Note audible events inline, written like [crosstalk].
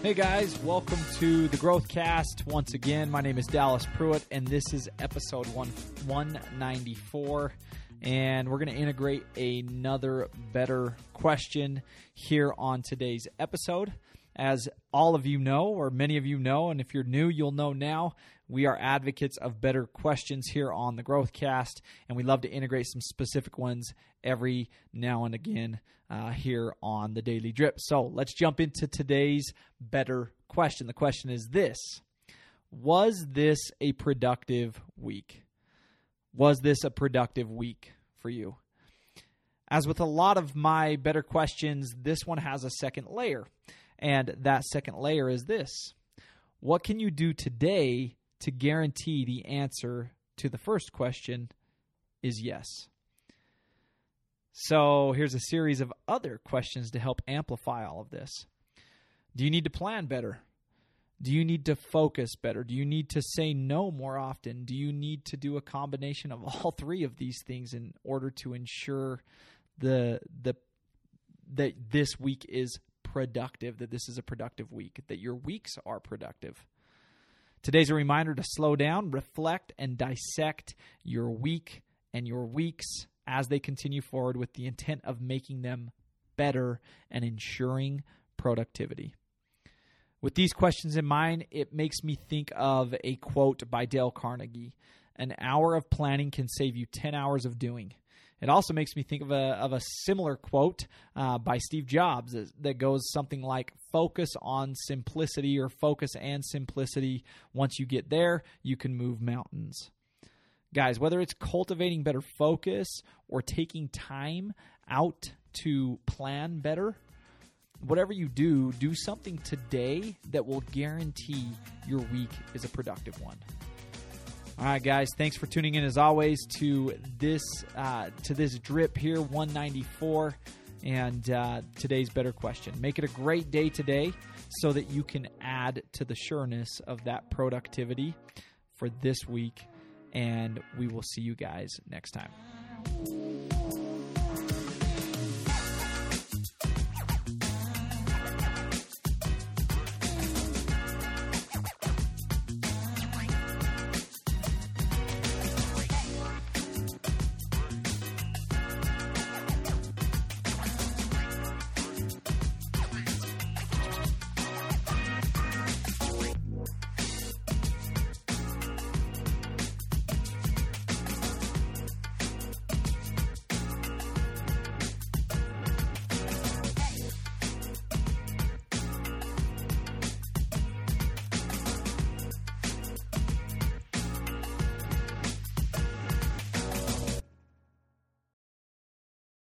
Hey guys, welcome to the Growthcast once again. My name is Dallas Pruitt, and this is episode one, 194. And we're going to integrate another better question here on today's episode. As all of you know, or many of you know, and if you're new, you'll know now, we are advocates of better questions here on the Growthcast, and we love to integrate some specific ones every now and again uh, here on the Daily Drip. So let's jump into today's better question. The question is this Was this a productive week? Was this a productive week for you? As with a lot of my better questions, this one has a second layer. And that second layer is this What can you do today to guarantee the answer to the first question is yes? So here's a series of other questions to help amplify all of this. Do you need to plan better? Do you need to focus better? Do you need to say no more often? Do you need to do a combination of [laughs] all three of these things in order to ensure the the that this week is productive, that this is a productive week, that your weeks are productive? Today's a reminder to slow down, reflect, and dissect your week and your weeks as they continue forward with the intent of making them better and ensuring productivity. With these questions in mind, it makes me think of a quote by Dale Carnegie An hour of planning can save you 10 hours of doing. It also makes me think of a, of a similar quote uh, by Steve Jobs that goes something like focus on simplicity or focus and simplicity. Once you get there, you can move mountains. Guys, whether it's cultivating better focus or taking time out to plan better, whatever you do, do something today that will guarantee your week is a productive one. All right, guys. Thanks for tuning in as always to this uh, to this drip here, 194, and uh, today's better question. Make it a great day today, so that you can add to the sureness of that productivity for this week. And we will see you guys next time.